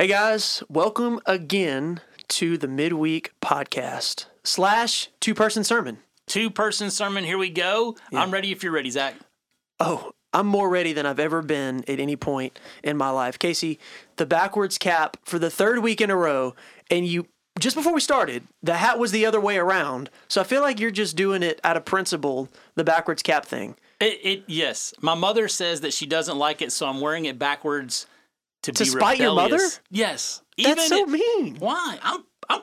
Hey guys, welcome again to the midweek podcast slash two person sermon. Two person sermon. Here we go. I'm ready if you're ready, Zach. Oh, I'm more ready than I've ever been at any point in my life. Casey, the backwards cap for the third week in a row, and you just before we started, the hat was the other way around. So I feel like you're just doing it out of principle, the backwards cap thing. It, it yes. My mother says that she doesn't like it, so I'm wearing it backwards to, To be spite your mother? Yes. That's so it- mean. Why? I'm I'm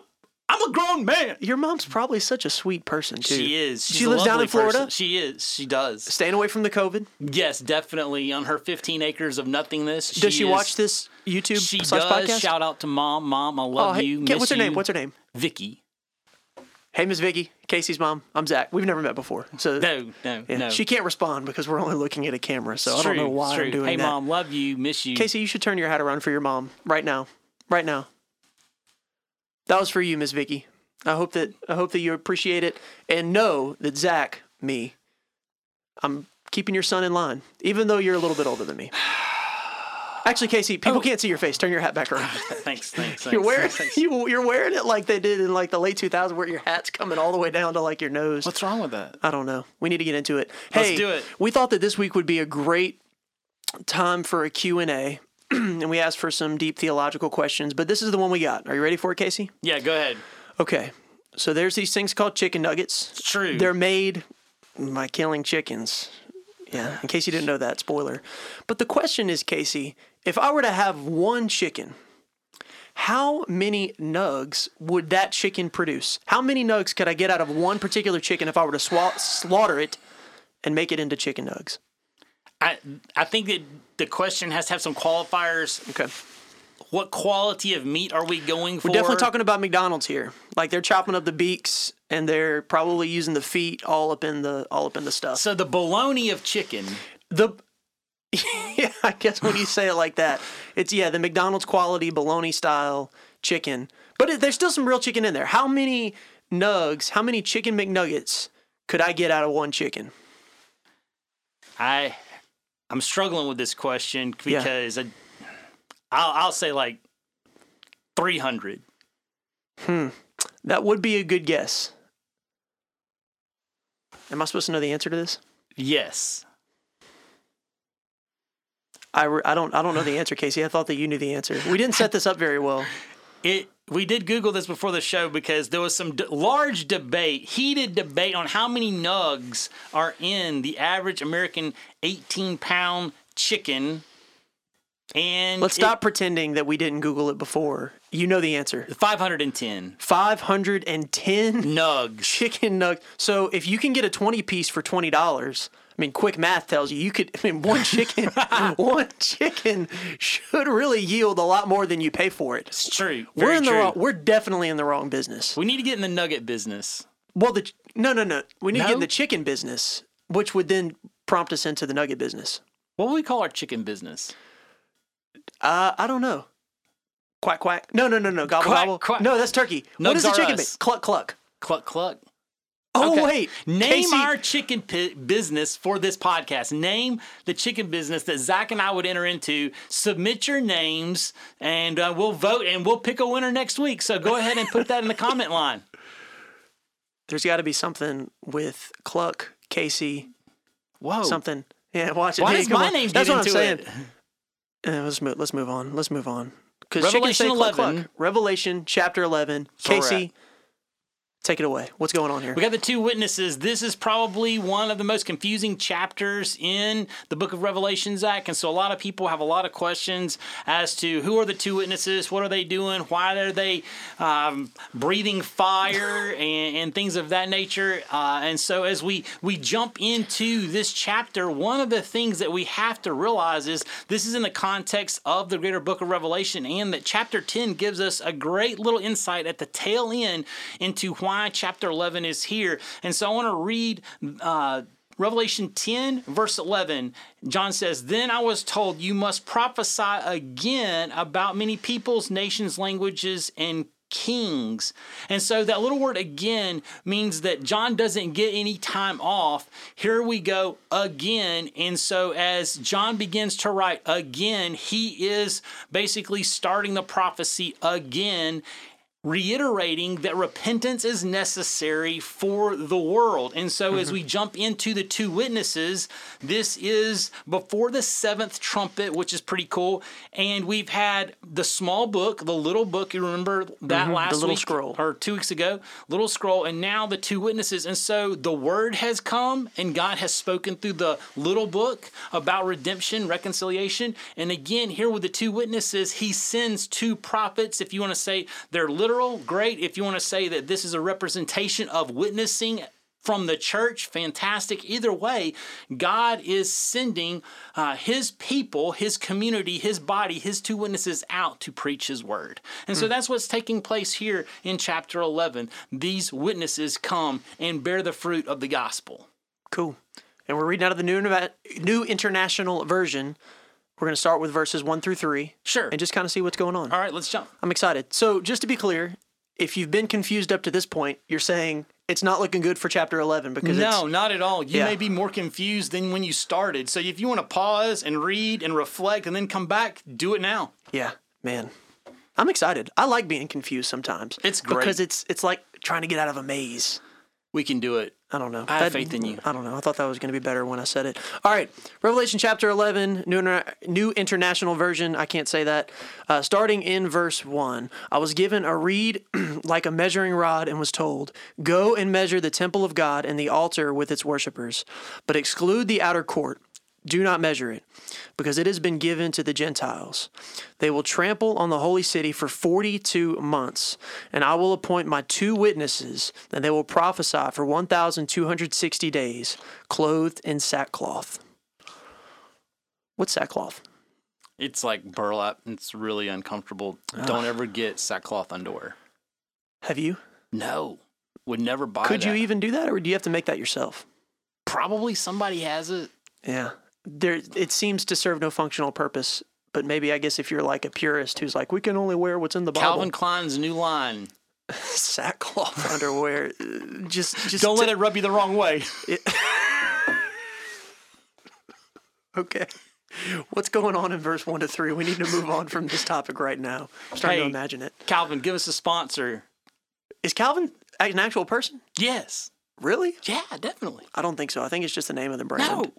I'm a grown man. Your mom's probably such a sweet person too. She is. She's she lives down in Florida. person. She is. She does. Staying away from the COVID. Yes, definitely. On her 15 acres of nothingness. Does she is- watch this YouTube She does. podcast? Shout out to mom. Mom, I oh, love hey, you. Miss what's her you. name? What's her name? Vicky. Hey, Miss Vicky, Casey's mom. I'm Zach. We've never met before, so No, no, yeah, no. she can't respond because we're only looking at a camera. So It's I don't know why I'm doing Hey, that. Hey, mom, love you. Miss you. Casey, you should turn your hat around for your mom right now. Right now. That was for you, Miss Vicky. I hope that I hope that you appreciate it and know that Zach, me, I'm keeping your son in line, even though you're a little bit older than me. Actually, Casey, people oh. can't see your face. Turn your hat back around. Thanks, thanks, thanks. You're wearing thanks. you, you're wearing it like they did in like the late 2000s, where your hat's coming all the way down to like your nose. What's wrong with that? I don't know. We need to get into it. Let's hey, do it. We thought that this week would be a great time for a Q&A. and we asked for some deep theological questions, but this is the one we got. Are you ready for it, Casey? Yeah, go ahead. Okay. So there's these things called chicken nuggets. It's true. They're made by killing chickens. Yeah, in case you didn't know that, spoiler. But the question is, Casey, if I were to have one chicken, how many nugs would that chicken produce? How many nugs could I get out of one particular chicken if I were to swa- slaughter it and make it into chicken nugs? I I think that the question has to have some qualifiers. Okay. What quality of meat are we going for? We're definitely talking about McDonald's here. Like they're chopping up the beaks and they're probably using the feet all up in the all up in the stuff. So the bologna of chicken. The yeah, I guess when you say it like that, it's yeah, the McDonald's quality bologna style chicken. But it, there's still some real chicken in there. How many nugs? How many chicken McNuggets could I get out of one chicken? I I'm struggling with this question Yeah. because I, I'll I'll say like 300. Hmm. That would be a good guess. Am I supposed to know the answer to this? Yes. I, re- I don't I don't know the answer, Casey. I thought that you knew the answer. We didn't set this up very well. It we did Google this before the show because there was some d- large debate, heated debate on how many nugs are in the average American 18 pound chicken. And Let's it- stop pretending that we didn't Google it before. You know the answer. 510 Five hundred and ten nugs. chicken nug. So if you can get a twenty piece for twenty dollars, I mean, quick math tells you you could. I mean, one chicken, one chicken should really yield a lot more than you pay for it. It's true. we're Very in the wrong. We're definitely in the wrong business. We need to get in the nugget business. Well, the no, no, no. We need to get in the chicken business, which would then prompt us into the nugget business. What would we call our chicken business? Uh, I don't know. Quack quack. No, no, no, no. Gobble Quack, gobble. quack. No, that's turkey. what is the are chicken? us. bit? Cluck cluck. Cluck cluck. Oh Okay. wait. Name Casey- our chicken pi- business for this podcast. Name the chicken business that Zach and I would enter into. Submit your names, and uh, we'll vote, and we'll pick a winner next week. So go ahead and put that in the comment line. There's got to be something with Cluck, Casey, Whoa! something. Yeah, watch it. Why Hey, does my name That's get what into I'm saying. it? Uh, let's move. Let's move on. Let's move on. Because Revelation 11. Revelation chapter 11. where we're Casey. Take it away. What's going on here? We got the two witnesses. This is probably one of the most confusing chapters in the book of Revelation, Zach. And so a lot of people have a lot of questions as to who are the two witnesses, what are they doing, why are they um, breathing fire, and, and things of that nature. Uh, and so as we we jump into this chapter, one of the things that we have to realize is this is in the context of the greater book of Revelation, and that chapter 10 gives us a great little insight at the tail end into why chapter 11 is here. And so I want to read. Uh, Revelation 10, verse 11, John says, Then I was told, You must prophesy again about many peoples, nations, languages, and kings. And so that little word again means that John doesn't get any time off. Here we go again. And so as John begins to write again, he is basically starting the prophecy again reiterating that repentance is necessary for the world. And so, mm-hmm. as we jump into the two witnesses, this is before the seventh trumpet, which is pretty cool. And we've had the small book, the little book. You remember that mm-hmm. last the little week scroll or two weeks ago, little scroll, and now the two witnesses. And so, the word has come, and God has spoken through the little book about redemption, reconciliation. And again, here with the two witnesses, He sends two prophets. If you want to say they're literal literal, great. If you want to say that this is a representation of witnessing from the church, fantastic. Either way, God is sending uh, His people, His community, His body, His two witnesses out to preach His word. And mm. so hmm. that's what's taking place here in chapter 11. These witnesses come and bear the fruit of the gospel. Cool. And we're reading out of the New, New International Version. We're going to start with verses one through three. Sure. And just kind of see what's going on. All right, let's jump. I'm excited. So, just to be clear, if you've been confused up to this point, you're saying it's not looking good for chapter 11 because no, not at all. You yeah. may be more confused than when you started. So, if you want to pause and read and reflect and then come back, do it now. Yeah, man. I'm excited. I like being confused sometimes. It's great because it's it's like trying to get out of a maze. We can do it. I don't know. I have that, faith in you. I don't know. I thought that was going to be better when I said it. All right. Revelation chapter 11, New, New International Version. I can't say that. Uh, starting in verse 1. I was given a reed like a measuring rod and was told, Go and measure the temple of God and the altar with its worshippers, but exclude the outer court do not measure it, because it has been given to the Gentiles. They will trample on the holy city for 42 months, and I will appoint my two witnesses, and they will prophesy for 1,260 days, clothed in sackcloth. What's sackcloth? It's like burlap. It's really uncomfortable. Don't ever get sackcloth underwear. Have you? No. Would never buy Could that. you even do that, or do you have to make that yourself? Probably somebody has it. Yeah there it seems to serve no functional purpose. But maybe I guess if you're like a purist who's like, we can only wear what's in the Bible. Calvin Klein's new line. Sackcloth underwear. Uh, just, just don't let it rub you the wrong way. It, okay. What's going on in verse one to three? We need to move on from this topic right now. I'm starting hey, to imagine it. Calvin, give us a sponsor. Is Calvin an actual person? Yes. Really? Yeah, definitely. I don't think so. I think it's just the name of the brand. No.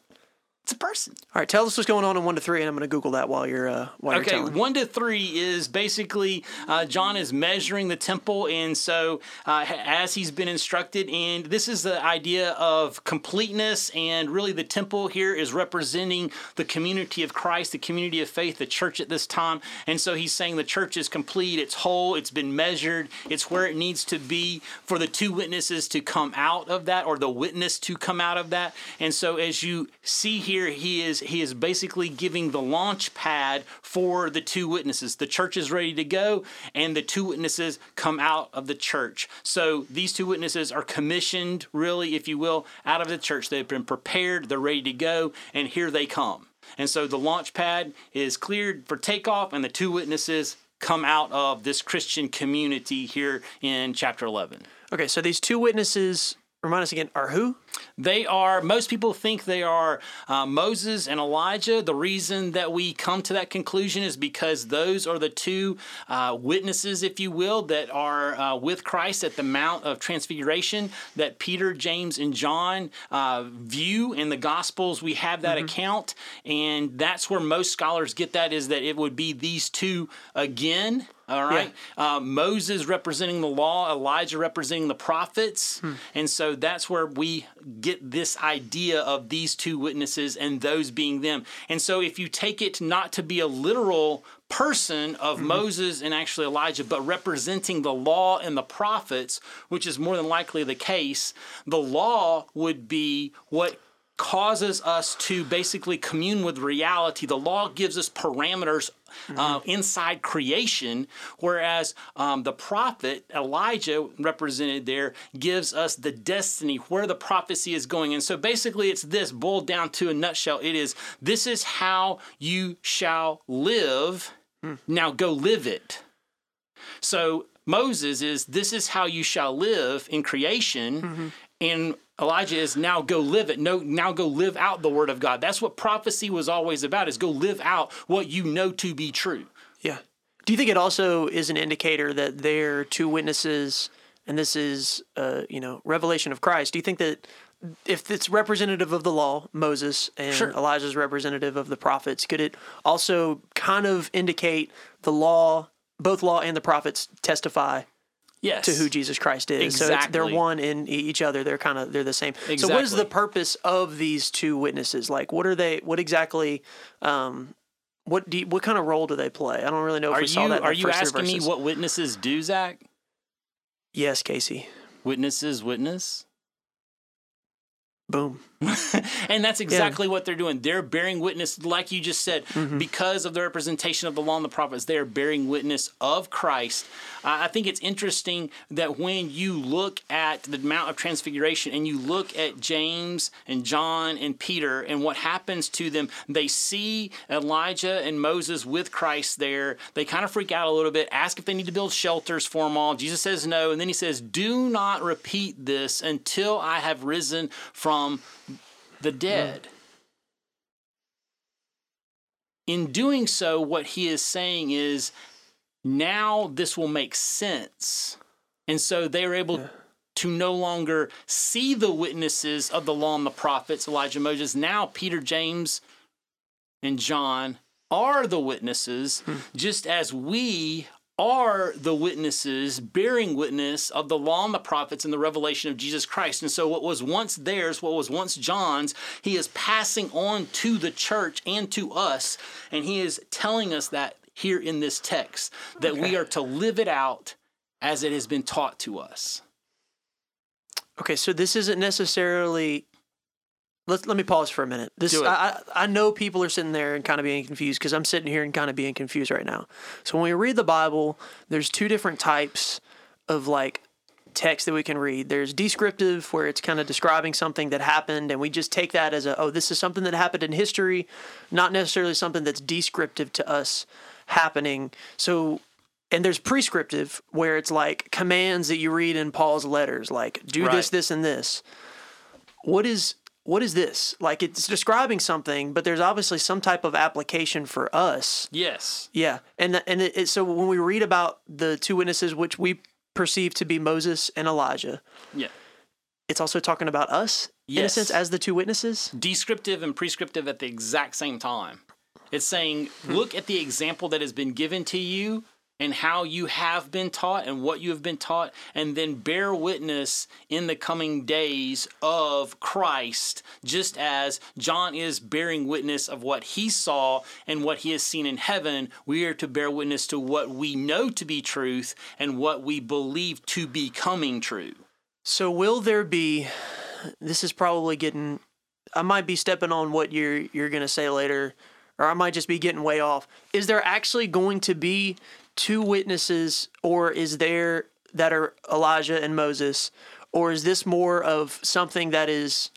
It's a person. All right, tell us what's going on in one to three, and I'm going to Google that while you're uh, while okay, you're telling. one to three is basically uh, John is measuring the temple, and so uh, as he's been instructed, and this is the idea of completeness, and really the temple here is representing the community of Christ, the community of faith, the church at this time, and so he's saying the church is complete, it's whole, it's been measured, it's where it needs to be for the two witnesses to come out of that, or the witness to come out of that, and so as you see here here he is he is basically giving the launch pad for the two witnesses. The church is ready to go, and the two witnesses come out of the church. So these two witnesses are commissioned, really, if you will, out of the church. They've been prepared, they're ready to go, and here they come. And so the launch pad is cleared for takeoff, and the two witnesses come out of this Christian community here in chapter 11. Okay, so these two witnesses, remind us again, are who? They are, most people think they are uh, Moses and Elijah. The reason that we come to that conclusion is because those are the two uh, witnesses, if you will, that are uh, with Christ at the Mount of Transfiguration that Peter, James, and John uh, view in the Gospels. We have that mm-hmm. account, and that's where most scholars get that is that it would be these two again all right. Yeah. Uh, Moses representing the law, Elijah representing the prophets. Hmm. And so that's where we get this idea of these two witnesses and those being them. And so if you take it not to be a literal person of mm-hmm. Moses and actually Elijah, but representing the law and the prophets, which is more than likely the case, the law would be what causes us to basically commune with reality. The law gives us parameters mm-hmm. uh, inside creation, whereas um, the prophet Elijah, represented there, gives us the destiny where the prophecy is going. And so basically, it's this boiled down to a nutshell. It is this is how you shall live. Mm. Now go live it. So Moses is this is how you shall live in creation, and Elijah is now go live it. No, now go live out the word of God. That's what prophecy was always about: is go live out what you know to be true. Yeah. Do you think it also is an indicator that they're two witnesses, and this is, uh, you know, revelation of Christ? Do you think that if it's representative of the law, Moses, and Sure. Elijah's representative of the prophets, could it also kind of indicate the law, both law and the prophets testify Yes. to who Jesus Christ is? So it's, they're one in each other. They're kind of they're the same. Exactly. So what is the purpose of these two witnesses? Like, what are they? What exactly? Um, what do you, what kind of role do they play? I don't really know if Are we saw you that. in the are you asking me what witnesses do, Zach? Yes, Casey. Witnesses witness. Boom. and that's exactly what they're doing. They're bearing witness, like you just said, Mm-hmm. because of the representation of the law and the prophets. They are bearing witness of Christ. Uh, I think it's interesting that when you look at the Mount of Transfiguration and you look at James and John and Peter and what happens to them, they see Elijah and Moses with Christ there. They kind of freak out a little bit, ask if they need to build shelters for them all. Jesus says no, and then he says, "Do not repeat this until I have risen from." The dead. In doing so, what he is saying is now this will make sense. And so they are able to no longer see the witnesses of the law and the prophets, Elijah, Moses. Now, Peter, James, and John are the witnesses, hmm. just as we are the witnesses bearing witness of the law and the prophets and the revelation of Jesus Christ. And so, what was once theirs, what was once John's, he is passing on to the church and to us. And he is telling us that here in this text, that we are to live it out as it has been taught to us. Okay, so this isn't necessarily. Let let me pause for a minute. This Do it. I I I know people are sitting there and kind of being confused because I'm sitting here and kind of being confused right now. So when we read the Bible, there's two different types of like text that we can read. There's descriptive, where it's kind of describing something that happened, and we just take that as a oh, this is something that happened in history, not necessarily something that's descriptive to us happening. So and there's prescriptive where it's like commands that you read in Paul's letters, like do this, this, and this. What is what is this? Like it's describing something, but there's obviously some type of application for us. Yes. Yeah, and th- and it, so when we read about the two witnesses, which we perceive to be Moses and Elijah, Yeah. it's also talking about us in a sense as the two witnesses. descriptive and prescriptive at the exact same time. It's saying, hmm. look at the example that has been given to you and how you have been taught and what you have been taught, and then bear witness in the coming days of Christ, just as John is bearing witness of what he saw and what he has seen in heaven. We are to bear witness to what we know to be truth and what we believe to be coming true. So will there be? This is probably getting. I might be stepping on what you're you're gonna say later, or I might just be getting way off. Is there actually going to be two witnesses, or is there that are Elijah and Moses, or is this more of something that is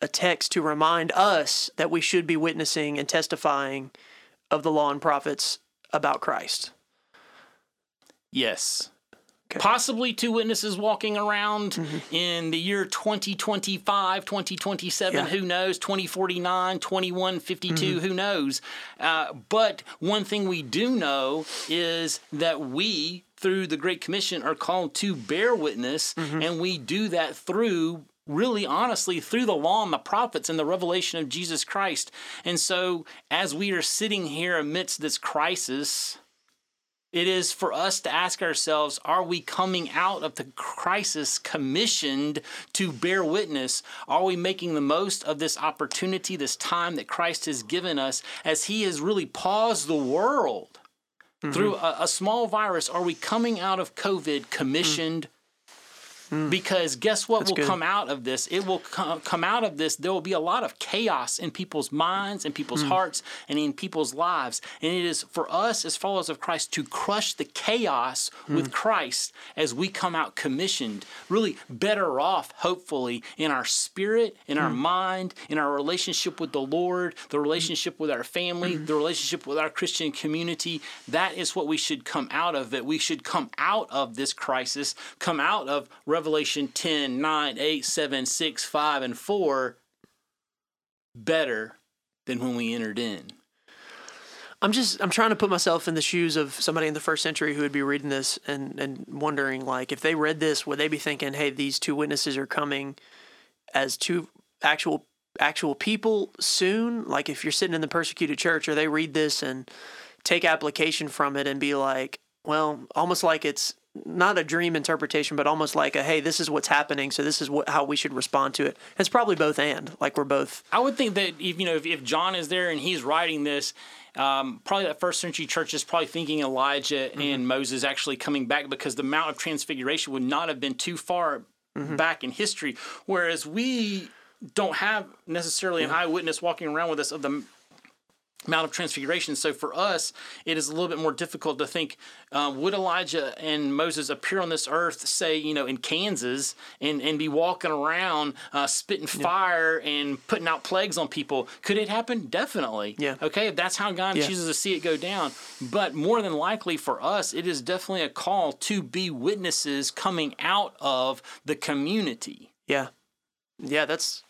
a text to remind us that we should be witnessing and testifying of the law and prophets about Christ? Yes. Okay. Possibly two witnesses walking around mm-hmm. in the year 2025, 2027, Yeah. who knows, 2049, 2152, mm-hmm. who knows. Uh, but one thing we do know is that we, through the Great Commission, are called to bear witness, mm-hmm. and we do that through really honestly through the law and the prophets and the revelation of Jesus Christ. And so, as we are sitting here amidst this crisis, it is for us to ask ourselves are we coming out of the crisis commissioned to bear witness? Are we making the most of this opportunity, this time that Christ has given us as He has really paused the world mm-hmm. through a, a small virus? Are we coming out of COVID commissioned Mm. Because guess what will good. come out of this? It will co- come out of this. There will be a lot of chaos in people's minds, in people's mm. hearts, and in people's lives. And it is for us as followers of Christ to crush the chaos mm. with Christ as we come out commissioned, really better off, hopefully, in our spirit, in our mind, in our relationship with the Lord, the relationship with our family, the relationship with our Christian community. That is what we should come out of it. We should come out of this crisis, come out of Revelation 10, 9, 8, 7, 6, 5, and 4 better than when we entered in. I'm just I'm trying to put myself in the shoes of somebody in the first century who would be reading this and and wondering like if they read this would they be thinking hey these two witnesses are coming as two actual actual people soon like if you're sitting in the persecuted church or they read this and take application from it and be like well almost like it's not a dream interpretation but almost like a hey this is what's happening so this is what how we should respond to it. It's probably both and like we're both I would think that if you know if, if John is there and he's writing this, um, probably that first century church is probably thinking Elijah and Moses actually coming back because the Mount of Transfiguration would not have been too far back in history. Whereas we don't have necessarily an eyewitness walking around with us of the Mount of Transfiguration. So for us, it is a little bit more difficult to think uh, would Elijah and Moses appear on this earth, say, you know, in Kansas and, and be walking around uh, spitting fire and putting out plagues on people? Could it happen? Definitely. Yeah. Okay, if that's how God Yeah. chooses to see it go down. But more than likely for us, it is definitely a call to be witnesses coming out of the community. Yeah, yeah, that's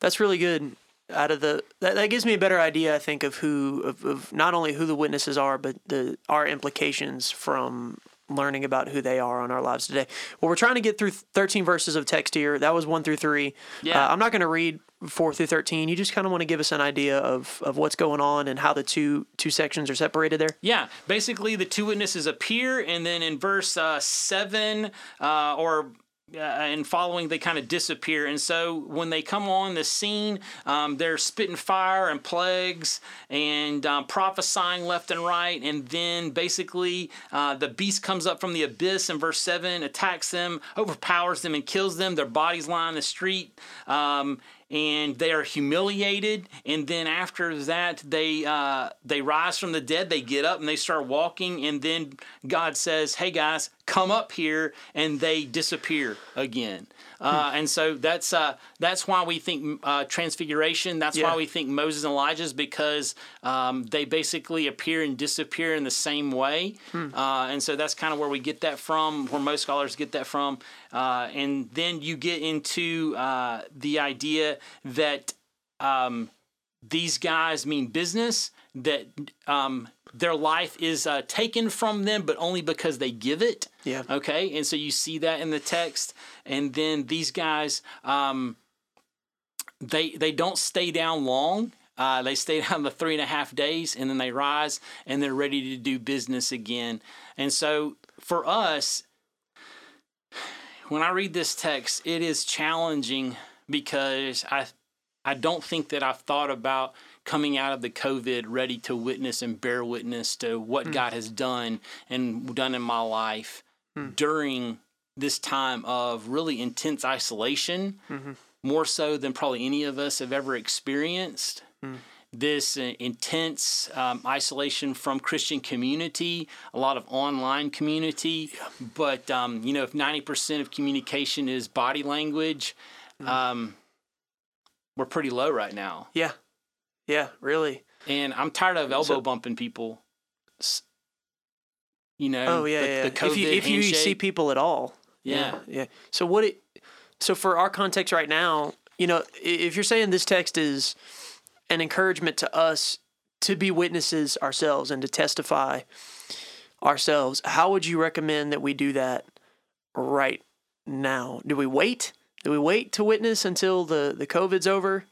that's really good. Out of the that, that gives me a better idea, I think, of who of, of not only who the witnesses are, but the our implications from learning about who they are on our lives today. Well, we're trying to get through 13 verses of text here. That was one through three. Yeah. Uh, I'm not going to read four through 13. You just kind of want to give us an idea of of what's going on and how the two two sections are separated there. Yeah, basically the two witnesses appear, and then in verse uh, seven uh, or uh, and following, they kind of disappear. And so when they come on the scene, um, they're spitting fire and plagues and um, prophesying left and right. And then basically uh, the beast comes up from the abyss in verse 7, attacks them, overpowers them, and kills them. Their bodies lie on the street. Um, and they are humiliated. And then after that they uh, they rise from the dead. They get up and they start walking. And then god says hey guys come up here and they disappear again uh, and so that's uh, that's why we think uh, transfiguration that's Yeah. why we think moses and elijah's because um, they basically appear and disappear in the same way. Uh, and so that's kind of where we get that from where most scholars get that from. Uh, and then you get into uh, the idea that um, these guys mean business, that um, their life is uh, taken from them, but only because they give it. Yeah. Okay. And so you see that in the text. And then these guys, um, they they don't stay down long. Uh, they stay down the three and a half days, and then they rise, and they're ready to do business again. And so for us, when I read this text, it is challenging because I I don't think that I've thought about coming out of the COVID ready to witness and bear witness to what God has done and done in my life during this time of really intense isolation, more so than probably any of us have ever experienced. This uh, intense um, isolation from Christian community, a lot of online community, but um, you know, if ninety percent of communication is body language, um, we're pretty low right now. Yeah, yeah, really. And I'm tired of elbow So- bumping people. You know, Oh yeah, the, yeah. the COVID if you if you see people at all, Yeah. yeah. So what it so for our context right now, you know, if you're saying this text is an encouragement to us to be witnesses ourselves and to testify ourselves, how would you recommend that we do that right now? Do we wait? Do we wait to witness until the the COVID's over?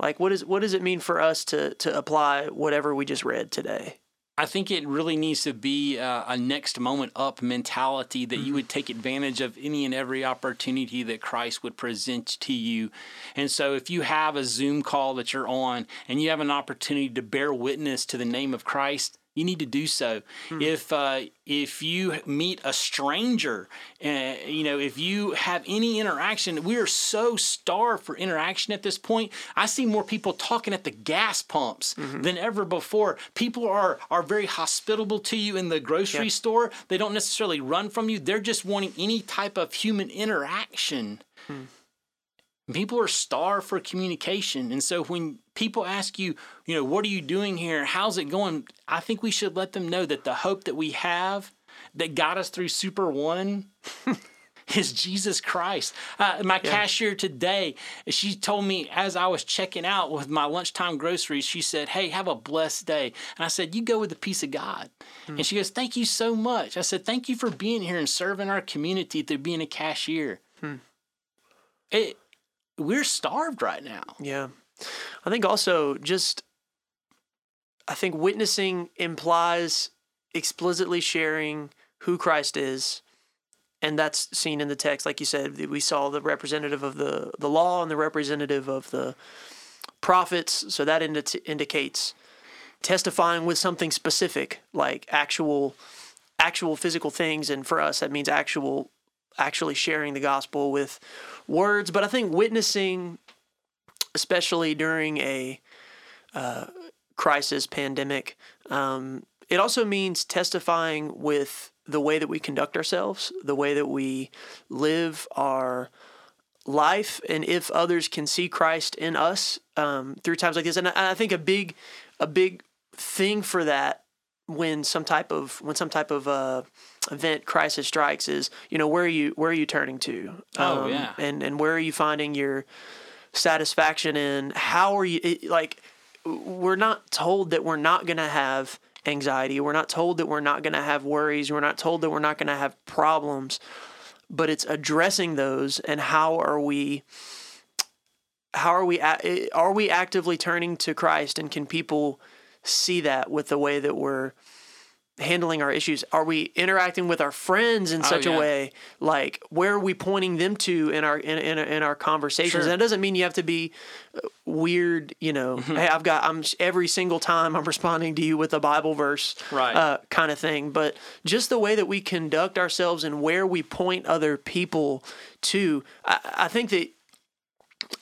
Like what is what does it mean for us to to apply whatever we just read today? I think it really needs to be uh, a next moment up mentality that you would take advantage of any and every opportunity that Christ would present to you. And so, if you have a Zoom call that you're on and you have an opportunity to bear witness to the name of Christ, you need to do so. If uh, if you meet a stranger, uh, you know, if you have any interaction, we are so starved for interaction at this point. I see more people talking at the gas pumps than ever before. People are are very hospitable to you in the grocery Yeah. store. They don't necessarily run from you. They're just wanting any type of human interaction. People are starved for communication. And so when people ask you, you know, what are you doing here? How's it going? I think we should let them know that the hope that we have that got us through Super One is Jesus Christ. Uh, my cashier today, she told me as I was checking out with my lunchtime groceries, she said, Hey, have a blessed day. And I said, You go with the peace of God. And she goes, Thank you so much. I said, Thank you for being here and serving our community through being a cashier. It, we're starved right now. Yeah. I think also just I think witnessing implies explicitly sharing who Christ is. And that's seen in the text, like you said. We saw the representative of the, the law and the representative of the prophets. So that indi- indicates testifying with something specific, like actual, actual physical things. And for us, that means actual, actually sharing the gospel with words. But I think witnessing especially during a uh, crisis pandemic. Um, it also means testifying with the way that we conduct ourselves, the way that we live our life, and if others can see Christ in us um, through times like this. And I, I think a big, a big thing for that when some type of when some type of uh, event crisis strikes is you know where are you where are you turning to? Oh, Um, yeah. and and where are you finding your satisfaction in? How are you it, like we're not told that we're not going to have anxiety. We're not told that we're not going to have worries. We're not told that we're not going to have problems. But it's addressing those and how are we how are we are we actively turning to Christ and can people see that with the way that we're handling our issues are we interacting with our friends in such yeah. a way like where are we pointing them to in our in, in, in our conversations Sure. and that doesn't mean you have to be uh, weird you know hey i've got i'm every single time i'm responding to you with a bible verse Right. uh, kind of thing but just the way that we conduct ourselves and where we point other people to i, I think that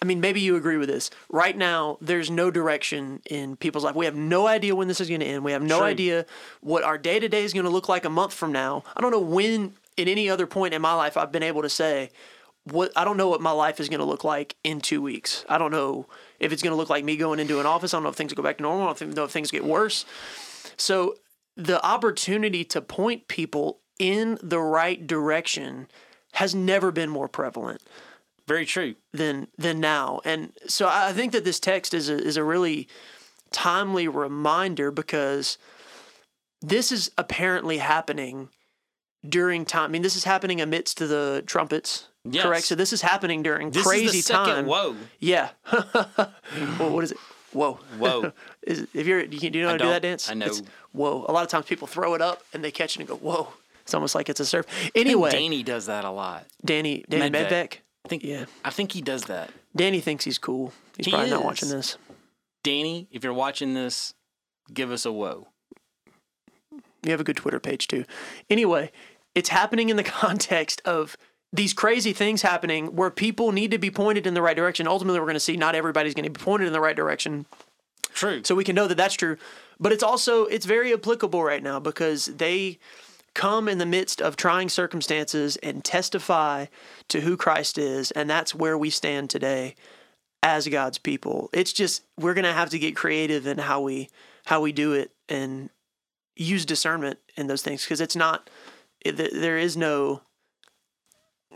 I mean, maybe you agree with this. Right now, there's no direction in people's life. We have no idea when this is going to end. We have no True. idea what our day to day is going to look like a month from now. I don't know when, at any other point in my life, I've been able to say what I don't know what my life is going to look like in two weeks. I don't know if it's going to look like me going into an office. I don't know if things go back to normal. I don't know if things get worse. So the opportunity to point people in the right direction has never been more prevalent Very true. than than now. And so I think that this text is a, is a really timely reminder because this is apparently happening during time. I mean, this is happening amidst the trumpets, Yes. correct? So this is happening during This crazy is the second time. whoa. Yeah. well, what is it? Whoa. Whoa. Is if you're do you, do you know how to do that dance? I know. It's whoa. A lot of times people throw it up and they catch it and go whoa. It's almost like it's a surf. Anyway, Danny does that a lot. Danny Danny Medved. Medved. I think Yeah. I think he does that. Danny thinks he's cool. He's He probably not is. watching this. Danny, if you're watching this, give us a whoa. You have a good Twitter page too. Anyway, it's happening in the context of these crazy things happening where people need to be pointed in the right direction. Ultimately, we're going to see not everybody's going to be pointed in the right direction. True. So we can know that that's true. But it's also it's very applicable right now because they come in the midst of trying circumstances and testify to who Christ is, and that's where we stand today as God's people. It's just we're gonna have to get creative in how we how we do it and use discernment in those things because it's not there is no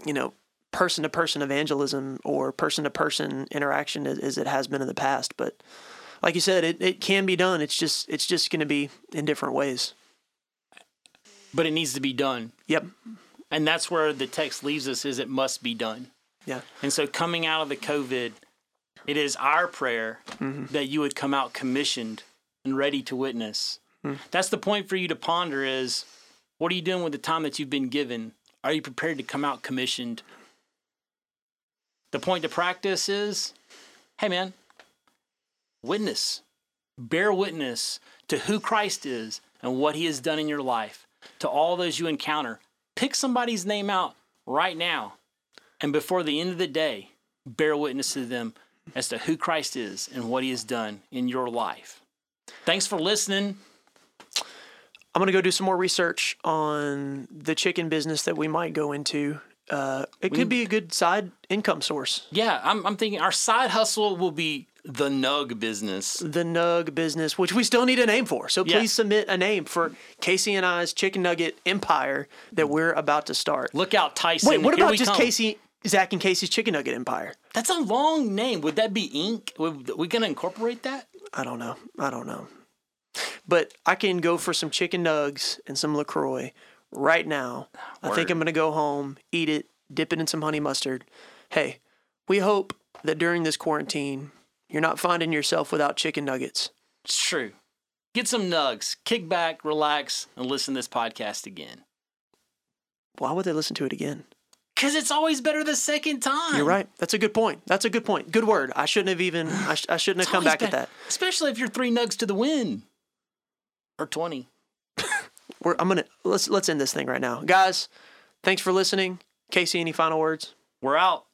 you know person to person evangelism or person to person interaction as, as it has been in the past but like you said it, it can be done it's just it's just going to be in different ways but it needs to be done. yep And that's where the text leaves us is it must be done. yeah And so coming out of the COVID, it is our prayer mm-hmm. that you would come out commissioned and ready to witness. Hmm. That's the point for you to ponder is what are you doing with the time that you've been given? Are you prepared to come out commissioned? The point to practice is, hey man, witness. Bear witness to who Christ is. and what He has done in your life, to all those you encounter, pick somebody's name out right now. And before the end of the day, bear witness to them as to who Christ is and what He has done in your life. Thanks for listening. I'm gonna go do some more research on the chicken business that we might go into. Uh, it could be a good side income source. Yeah, I'm, I'm thinking our side hustle will be the nug business. The Nug business, which we still need a name for. So please submit a name for Casey and I's chicken nugget empire that we're about to start. Look out, Tyson. Wait, what Here about just come. Casey, Zach, and Casey's chicken nugget empire? That's a long name. Would that be Inc? Would we gonna incorporate that? I don't know. I don't know. But I can go for some chicken nugs and some LaCroix right now. I think I'm going to go home, eat it, dip it in some honey mustard. Hey, we hope that during this quarantine, you're not finding yourself without chicken nuggets. It's true. Get some nugs, kick back, relax, and listen to this podcast again. Why would they listen to it again? Cause it's always better the second time. You're right. That's a good point. That's a good point. Good word. I shouldn't have even, I, sh- I shouldn't have come back at that. Especially if you're three nugs to the win. Or twenty. We're, I'm going to, let's, let's end this thing right now. Guys, thanks for listening. Casey, any final words? We're out.